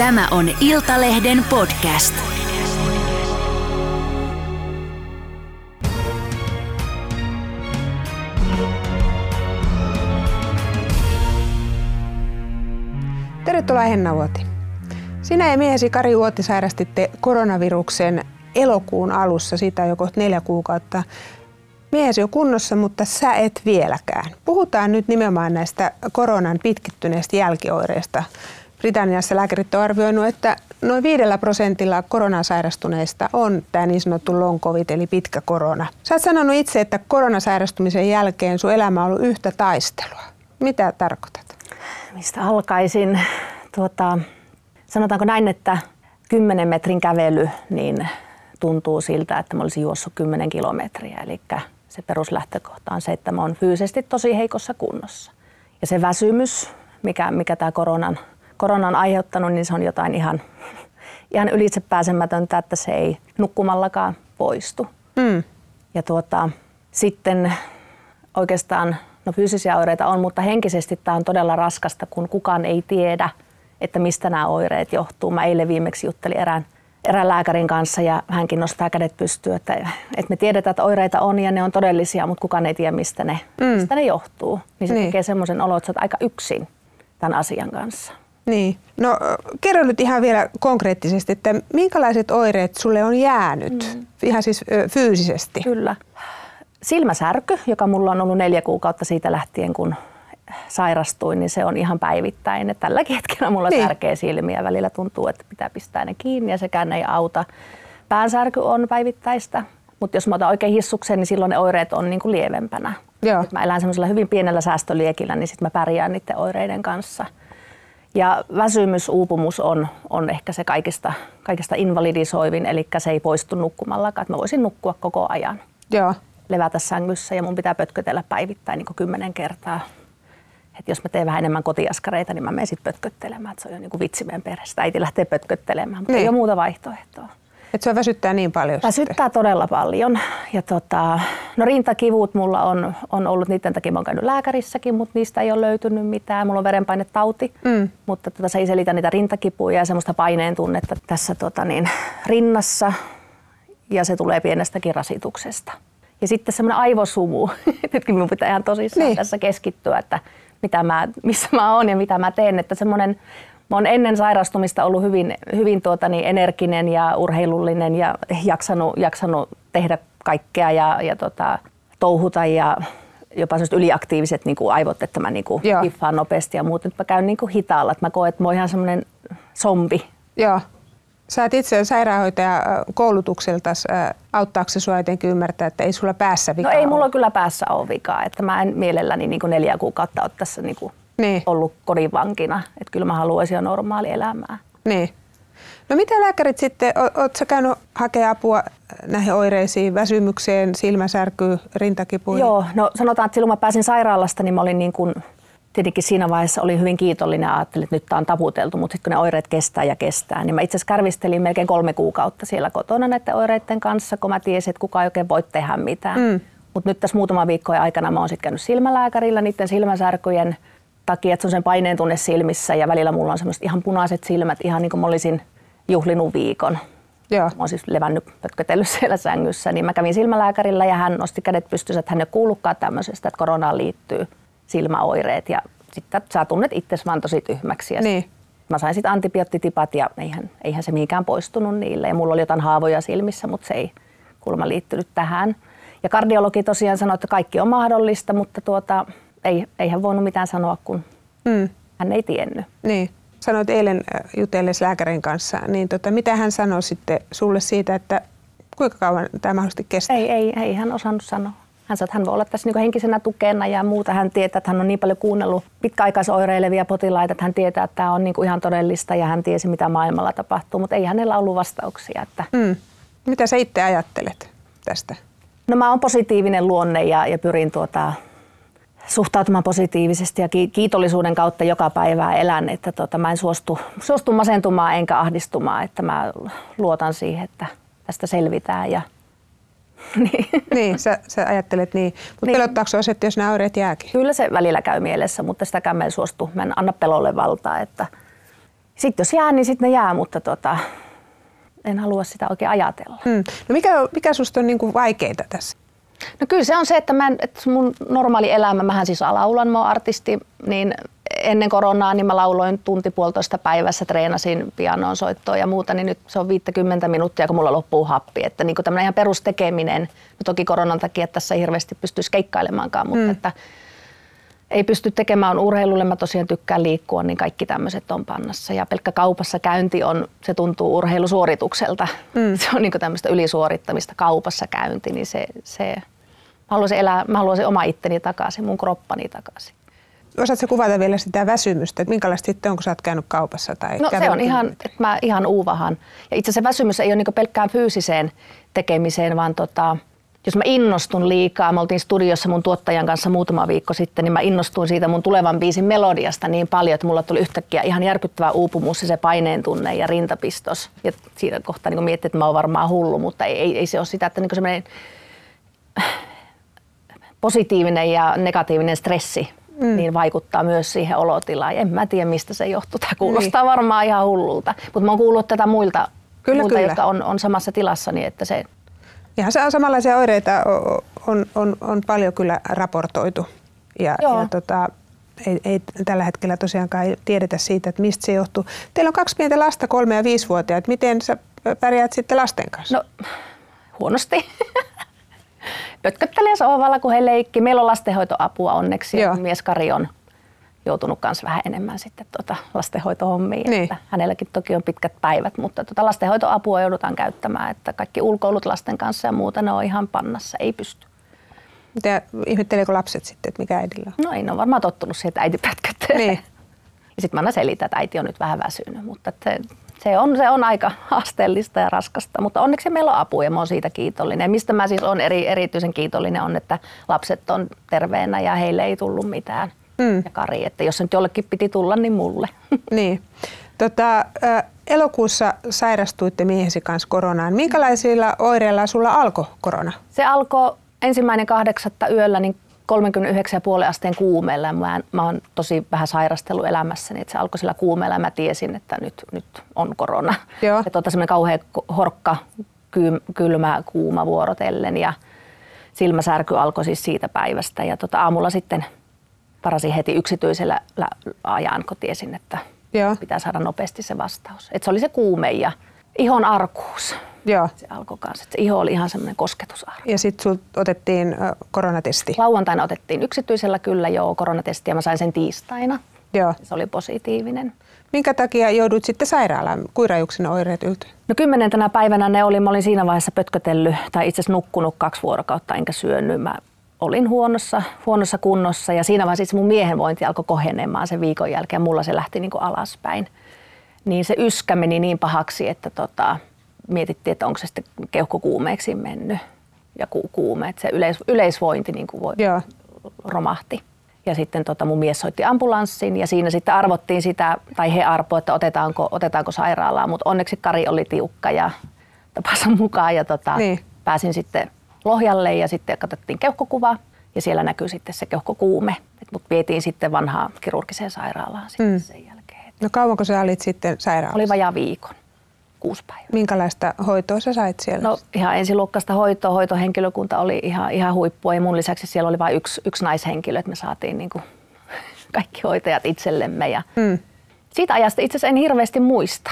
Tämä on Iltalehden podcast. Tervetuloa Henna Vuoti. Sinä ja miehesi Kari Vuoti sairastitte koronaviruksen elokuun alussa, siitä on jo kohta neljä kuukautta. Miehesi on kunnossa, mutta sä et vieläkään. Puhutaan nyt nimenomaan näistä koronan pitkittyneistä jälkioireista. Britanniassa lääkärit on arvioinut, että noin viidellä prosentilla koronasairastuneista on tämä niin sanottu long covid eli pitkä korona. Sä oot sanonut itse, että koronasairastumisen jälkeen sun elämä on ollut yhtä taistelua. Mitä tarkoitat? Mistä alkaisin? Tuota, sanotaanko näin, että 10 metrin kävely niin tuntuu siltä, että mä olisin juossut 10 kilometriä. Eli se peruslähtökohta on se, että mä oon fyysisesti tosi heikossa kunnossa. Ja se väsymys, mikä, mikä tämä koronan, koronan aiheuttanut, niin se on jotain ihan, ihan ylitsepääsemätöntä, että se ei nukkumallakaan poistu. Mm. Ja tuota, sitten oikeastaan, no fyysisiä oireita on, mutta henkisesti tämä on todella raskasta, kun kukaan ei tiedä, että mistä nämä oireet johtuu. Mä eilen viimeksi juttelin erään erään lääkärin kanssa ja hänkin nostaa kädet pystyyn, että, että me tiedetään, että oireita on ja ne on todellisia, mutta kukaan ei tiedä, mistä ne, mm. mistä ne johtuu. Niin se niin. tekee semmoisen olo, että sä oot aika yksin tämän asian kanssa. Niin. No kerro nyt ihan vielä konkreettisesti, että minkälaiset oireet sulle on jäänyt, mm. ihan siis fyysisesti? Kyllä. Silmäsärky, joka mulla on ollut neljä kuukautta siitä lähtien, kun sairastuin, niin se on ihan päivittäin. Et tälläkin hetkellä mulla niin. särkee silmiä. Välillä tuntuu, että pitää pistää ne kiinni ja sekään ei auta. Päänsärky on päivittäistä, mutta jos mä otan oikein hissuksen, niin silloin ne oireet on niinku lievempänä. Joo. mä elän semmoisella hyvin pienellä säästöliekillä, niin sitten mä pärjään niiden oireiden kanssa. Ja väsymys, uupumus on, on ehkä se kaikista, kaikista invalidisoivin, eli se ei poistu nukkumallakaan. Mä voisin nukkua koko ajan. Joo. Levätä sängyssä ja mun pitää pötkötellä päivittäin niin kymmenen kertaa että jos mä teen vähän enemmän kotiaskareita, niin mä menen sitten pötköttelemään. Että se on jo niin kuin vitsi meidän perheestä. Äiti lähtee pötköttelemään, mutta niin. ei ole muuta vaihtoehtoa. Että se väsyttää niin paljon Väsyttää sitten. todella paljon. Ja tota, no rintakivut mulla on, on ollut, niiden takia mä oon käynyt lääkärissäkin, mutta niistä ei ole löytynyt mitään. Mulla on verenpainetauti, mm. mutta tota, se ei selitä niitä rintakipuja ja semmoista paineen tunnetta tässä tota, niin, rinnassa. Ja se tulee pienestäkin rasituksesta. Ja sitten semmoinen aivosumu. Nytkin minun pitää ihan tosissaan niin. tässä keskittyä, että mitä mä, missä mä oon ja mitä mä teen. Että semmoinen, mä oon ennen sairastumista ollut hyvin, hyvin tuota, niin energinen ja urheilullinen ja jaksanut, jaksanut tehdä kaikkea ja, ja tota, touhuta ja jopa yliaktiiviset niin kuin aivot, että mä niin kuin hiffaan nopeasti ja muuten. Mä käyn niin kuin hitaalla, että mä koen, että mä oon ihan semmoinen zombi. Joo. Sä oot itse sairaanhoitaja koulutukselta. Auttaako se sinua jotenkin ymmärtää, että ei sulla päässä vikaa No ei mulla ole. kyllä päässä ole vikaa. Että mä en mielelläni niin kuin neljä kuukautta ole tässä niin kuin niin. ollut kodin vankina. Että kyllä mä haluaisin jo normaali elämää. Niin. No mitä lääkärit sitten, ootko käynyt hakea apua näihin oireisiin, väsymykseen, silmäsärkyyn, rintakipuun? Joo, no sanotaan, että silloin mä pääsin sairaalasta, niin mä olin niin kuin tietenkin siinä vaiheessa olin hyvin kiitollinen ja ajattelin, että nyt tämä on taputeltu, mutta sitten kun ne oireet kestää ja kestää, niin mä itse asiassa kärvistelin melkein kolme kuukautta siellä kotona näiden oireiden kanssa, kun mä tiesin, että kukaan ei oikein voi tehdä mitään. Mm. Mutta nyt tässä muutama viikkojen aikana mä oon sitten käynyt silmälääkärillä niiden silmäsärkyjen takia, että se on sen paineen tunne silmissä ja välillä mulla on semmoiset ihan punaiset silmät, ihan niin kuin mä olisin juhlinut viikon. Joo. Mä oon siis levännyt, pötkötellyt siellä sängyssä, niin mä kävin silmälääkärillä ja hän nosti kädet pystyssä, että hän ei kuullutkaan tämmöisestä, että koronaan liittyy silmäoireet ja sitten sä tunnet itse vaan tosi tyhmäksi. Ja niin. Mä sain sitten antibioottitipat ja eihän, eihän se mihinkään poistunut niille. Ja mulla oli jotain haavoja silmissä, mutta se ei kuulemma liittynyt tähän. Ja kardiologi tosiaan sanoi, että kaikki on mahdollista, mutta tuota, ei, ei hän voinut mitään sanoa, kun mm. hän ei tiennyt. Niin. Sanoit eilen äh, jutellessa lääkärin kanssa, niin tota, mitä hän sanoi sitten sulle siitä, että kuinka kauan tämä mahdollisesti kestää? Ei, ei, ei hän osannut sanoa. Hän sanoi, että hän voi olla tässä niin henkisenä tukena ja muuta. Hän tietää, että hän on niin paljon kuunnellut pitkäaikaisoireilevia potilaita, että hän tietää, että tämä on niin kuin ihan todellista ja hän tiesi, mitä maailmalla tapahtuu, mutta ei hänellä ollut vastauksia. Että... Mm. Mitä sä itse ajattelet tästä? No mä oon positiivinen luonne ja, ja pyrin tuota, suhtautumaan positiivisesti ja kiitollisuuden kautta joka päivää elän, että tota, mä en suostu, suostu masentumaan enkä ahdistumaan, että mä luotan siihen, että tästä selvitään ja niin. niin, sä, sä ajattelet niin. Mutta niin. pelottaako se, että jos nämä oireet jääkin? Kyllä se välillä käy mielessä, mutta sitäkään mä en suostu. Mä en anna pelolle valtaa. Että Sitten jos jää, niin sitten ne jää, mutta tota, en halua sitä oikein ajatella. Mm. No mikä, mikä susta on niin kuin vaikeita tässä? No kyllä se on se, että, mä en, että mun normaali elämä, mähän siis laulan, mä oon artisti, niin ennen koronaa niin mä lauloin tunti puolitoista päivässä, treenasin pianoon soittoa ja muuta, niin nyt se on 50 minuuttia, kun mulla loppuu happi. Että niin tämmöinen ihan perustekeminen, no toki koronan takia tässä ei hirveästi pystyisi keikkailemaankaan, mutta mm. että ei pysty tekemään urheilulle, mä tosiaan tykkään liikkua, niin kaikki tämmöiset on pannassa. Ja pelkkä kaupassa käynti on, se tuntuu urheilusuoritukselta. Mm. Se on niin tämmöistä ylisuorittamista, kaupassa käynti, niin se, se mä haluaisin elää, mä haluaisin oma itteni takaisin, mun kroppani takaisin. Osaatko kuvata vielä sitä väsymystä, että minkälaista sitten on, kun sä oot käynyt kaupassa? Tai no se on ihan, että mä ihan uuvahan. Ja itse asiassa väsymys ei ole niin pelkkään fyysiseen tekemiseen, vaan tota, jos mä innostun liikaa, me oltiin studiossa mun tuottajan kanssa muutama viikko sitten, niin mä innostuin siitä mun tulevan biisin melodiasta niin paljon, että mulla tuli yhtäkkiä ihan järkyttävä uupumus ja se paineen tunne ja rintapistos. Ja siinä kohtaa niin miettii, että mä oon varmaan hullu, mutta ei, ei, ei se ole sitä, että niin semmoinen positiivinen ja negatiivinen stressi mm. niin vaikuttaa myös siihen olotilaan. En mä tiedä, mistä se johtuu. Tämä kuulostaa niin. varmaan ihan hullulta, mutta mä oon kuullut tätä muilta, kyllä, muilta kyllä. jotka on, on samassa tilassa, niin että se Ihan samanlaisia oireita on, on, on paljon kyllä raportoitu. Ja, ja tota, ei, ei tällä hetkellä tosiaankaan tiedetä siitä, että mistä se johtuu. Teillä on kaksi pientä lasta, kolme- ja viisivuotiaat. Miten sä pärjäät sitten lasten kanssa? No, huonosti. Pötköttelen sohvalla, kun he leikki. Meillä on lastenhoitoapua onneksi. Joo. Mies Kari on joutunut myös vähän enemmän sitten tuota lastenhoitohommiin. Niin. Että hänelläkin toki on pitkät päivät, mutta tuota lastenhoitoapua joudutaan käyttämään, että kaikki ulkoilut lasten kanssa ja muuta ne on ihan pannassa, ei pysty. Mitä ihmetteleekö lapset sitten, että mikä äidillä on? No ei, ne on varmaan tottunut siihen, että äiti pätköttelee. Niin. Ja sitten mä aina selitän, että äiti on nyt vähän väsynyt, mutta se, se, on, se on aika haasteellista ja raskasta, mutta onneksi meillä on apu ja mä oon siitä kiitollinen. Ja mistä mä siis on eri, erityisen kiitollinen on, että lapset on terveenä ja heille ei tullut mitään mm. ja Kari, että jos se nyt jollekin piti tulla, niin mulle. Niin. Tota, elokuussa sairastuitte miehesi kanssa koronaan. Minkälaisilla oireilla sulla alkoi korona? Se alkoi ensimmäinen kahdeksatta yöllä niin 39,5 asteen kuumeella ja mä, mä oon tosi vähän sairastellut elämässäni, että se alkoi sillä kuumeella ja mä tiesin, että nyt, nyt on korona. Joo. Ja tota, semmoinen kauhean horkka, kylmä, kuuma vuorotellen ja silmäsärky alkoi siis siitä päivästä ja tota, aamulla sitten – varasin heti yksityisellä ajan, kun tiesin, että Joo. pitää saada nopeasti se vastaus. Et se oli se kuume ja ihon arkuus. Joo. Se alkoi kanssa. Se iho oli ihan semmoinen kosketusarku. Ja sitten otettiin koronatesti? Lauantaina otettiin yksityisellä kyllä jo koronatesti ja mä sain sen tiistaina. Joo. Se oli positiivinen. Minkä takia joudut sitten sairaalaan? Kuirajuksen oireet ylty? No kymmenentenä päivänä ne oli, mä olin siinä vaiheessa pötkötellyt tai itse asiassa nukkunut kaksi vuorokautta enkä syönyt. Mä olin huonossa, huonossa kunnossa ja siinä vaiheessa mun miehen vointi alkoi kohenemaan sen viikon jälkeen. Mulla se lähti niin kuin alaspäin. Niin se yskä meni niin pahaksi, että tota, mietittiin, että onko se sitten keuhkokuumeeksi mennyt ja ku, kuume. Että se yleis, yleisvointi niin kuin voi, Joo. romahti. Ja sitten tota, mun mies soitti ambulanssin ja siinä sitten arvottiin sitä, tai he arpo, että otetaanko, otetaanko sairaalaan. Mutta onneksi Kari oli tiukka ja tapansa mukaan ja tota, niin. pääsin sitten Lohjalle ja sitten katsottiin keuhkokuvaa ja siellä näkyy sitten se keuhkokuume. Mut vietiin sitten vanhaan kirurgiseen sairaalaan sitten mm. sen jälkeen. No kauanko sä olit sitten sairaalassa? Oli vajaa viikon, kuusi päivää. Minkälaista hoitoa sä sait siellä? No ihan ensiluokkaista hoitoa. Hoitohenkilökunta oli ihan, ihan huippua ja mun lisäksi siellä oli vain yksi, yksi naishenkilö, että me saatiin niin kuin kaikki hoitajat itsellemme. Ja mm. Siitä ajasta itse asiassa en hirveästi muista.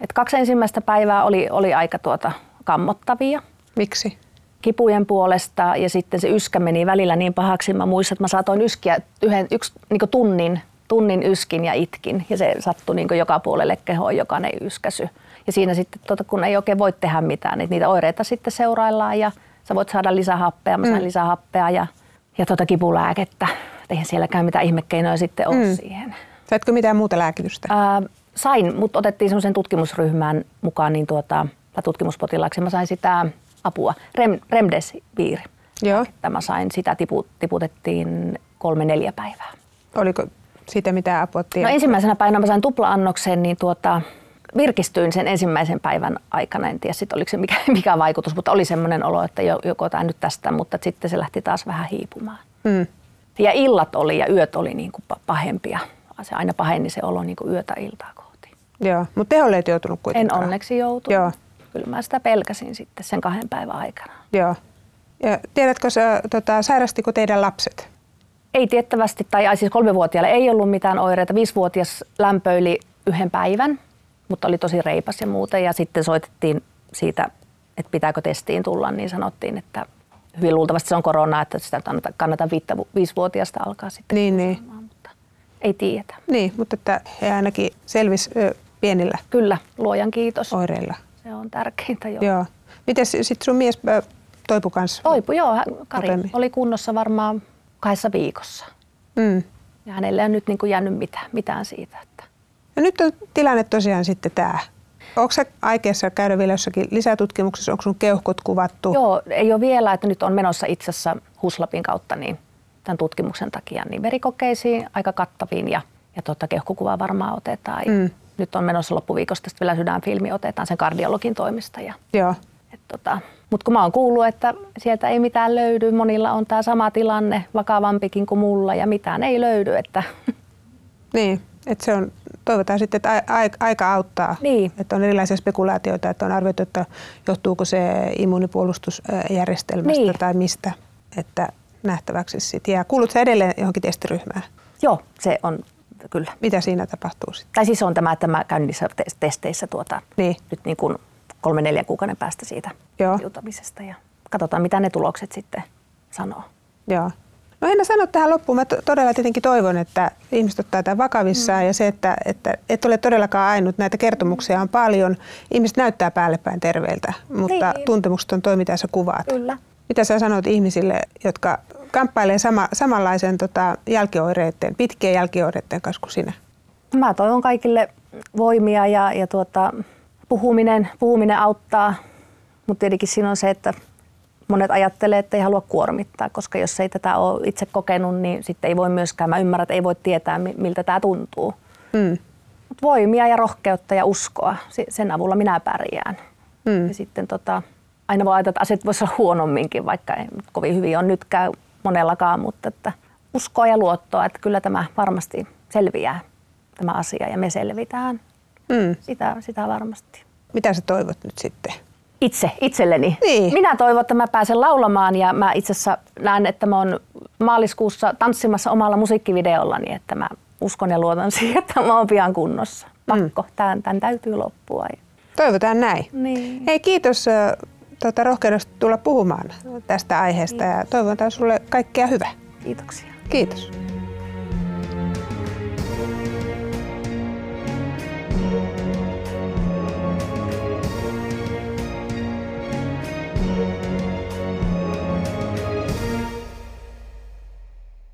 Et kaksi ensimmäistä päivää oli, oli aika tuota kammottavia. Miksi? Kipujen puolesta ja sitten se yskä meni välillä niin pahaksi. Mä muistan, että mä saatoin yskiä yhden, yksi, niin tunnin, tunnin yskin ja itkin ja se sattui niin joka puolelle kehoon jokainen yskäsy. Ja siinä sitten, tuota, kun ei oikein voi tehdä mitään, niin niitä oireita sitten seuraillaan ja sä voit saada lisähappea, mä sain mm. lisähappea ja, ja tuota kipulääkettä. Eihän sielläkään mitään ihmekeinoja sitten ole mm. siihen. Saitko mitään muuta lääkitystä? Ää, sain, mutta otettiin semmoisen tutkimusryhmään mukaan niin tuota, tutkimuspotilaaksi. Mä sain sitä apua, Rem, Remdesivir. Joo. Tämä sain, sitä tipu, tiputettiin kolme-neljä päivää. Oliko siitä mitä apua No ensimmäisenä päivänä mä sain tupla-annoksen, niin tuota, virkistyin sen ensimmäisen päivän aikana. En tiedä sit oliko se mikä, mikä vaikutus, mutta oli semmoinen olo, että joko tämä nyt tästä, mutta sitten se lähti taas vähän hiipumaan. Mm. Ja illat oli ja yöt oli niin kuin pahempia. Se aina paheni se olo niin kuin yötä iltaa kohti. Joo, mutta teholle et joutunut En kuitenkaan. onneksi joutunut. Joo. Kyllä mä sitä pelkäsin sitten sen kahden päivän aikana. Joo. Ja tiedätkö, sä, tota, sairastiko teidän lapset? Ei tiettävästi, tai ai siis kolmevuotiaalle ei ollut mitään oireita. Viisivuotias lämpöili yhden päivän, mutta oli tosi reipas ja muuta. Ja sitten soitettiin siitä, että pitääkö testiin tulla, niin sanottiin, että hyvin luultavasti se on korona, että sitä kannata, kannata viittä, viisivuotiaasta alkaa sitten. Niin, niin. Mutta ei tiedetä. Niin, mutta että he ainakin selvis ö, pienillä Kyllä, luojan kiitos. oireilla. Se on tärkeintä jo. Joo. Miten sitten sun mies toipu kanssa? Toipu, joo. hän- Kari Nopeammin. oli kunnossa varmaan kahdessa viikossa. Mm. Ja hänelle ei nyt niin kuin jäänyt mitään, mitään siitä. Että Ja nyt on tilanne tosiaan sitten tämä. Onko sä aikeessa käydä vielä jossakin lisätutkimuksessa? Onko sun keuhkot kuvattu? Joo, ei ole vielä, että nyt on menossa itse asiassa Huslapin kautta niin tämän tutkimuksen takia niin verikokeisiin aika kattaviin ja, ja tota, keuhkokuvaa varmaan otetaan. Mm. Nyt on menossa loppuviikosta sitten vielä sydänfilmi, otetaan sen kardiologin toimesta. Ja, Joo. et tota, mutta kun mä oon kuullut, että sieltä ei mitään löydy, monilla on tämä sama tilanne, vakavampikin kuin mulla ja mitään ei löydy, että Niin, että se on, toivotaan sitten, että ai- ai- aika auttaa. Niin. Että on erilaisia spekulaatioita, että on arvioitu, että johtuuko se immuunipuolustusjärjestelmästä Niin. tai mistä, että nähtäväksi sitten jää. Kuulut sä edelleen johonkin testiryhmään? joo, se on kyllä. Mitä siinä tapahtuu sitten? Tai siis on tämä, että mä käyn niissä te- testeissä tuota, Niin. nyt niin kuin kolme neljän kuukauden päästä siitä Joo. ja katsotaan, mitä ne tulokset sitten sanoo. Joo. No Henna, sano tähän loppuun. Mä to- todella tietenkin toivon, että ihmiset ottaa tämän vakavissaan mm. ja se, että, että et ole todellakaan ainut. Näitä kertomuksia on paljon. Ihmiset näyttää päällepäin päin terveiltä, mutta Niin. tuntemukset on toi, mitä sä kuvaat. Kyllä. Mitä sä sanot ihmisille, jotka kamppailee sama, samanlaisen tota, jälkioireiden, pitkien jälkioireiden kanssa kuin sinä? Mä toivon kaikille voimia ja, ja tuota, puhuminen, puhuminen auttaa, mutta tietenkin siinä on se, että monet ajattelee, että ei halua kuormittaa, koska jos ei tätä ole itse kokenut, niin sitten ei voi myöskään, mä ymmärrän, että ei voi tietää, mi- miltä tämä tuntuu. Mm. Mut voimia ja rohkeutta ja uskoa, sen avulla minä pärjään. Mm. Ja sitten tota, aina voi ajatella, että asiat voisi olla huonomminkin, vaikka ei kovin hyvin on nytkään monellakaan, mutta että uskoa ja luottoa, että kyllä tämä varmasti selviää, tämä asia, ja me selvitään. Mm. Sitä, sitä varmasti. Mitä sä toivot nyt sitten? Itse, itselleni. Niin. Minä toivon, että mä pääsen laulamaan ja mä itse asiassa näen, että mä oon maaliskuussa tanssimassa omalla musiikkivideollani, että mä uskon ja luotan siihen, että mä oon pian kunnossa. Pakko, tämän, tämän täytyy loppua. Toivotaan näin. Niin. Hei, kiitos ö, tota, rohkeudesta tulla puhumaan tästä aiheesta ja toivotan sulle kaikkea hyvää. Kiitoksia. Kiitos.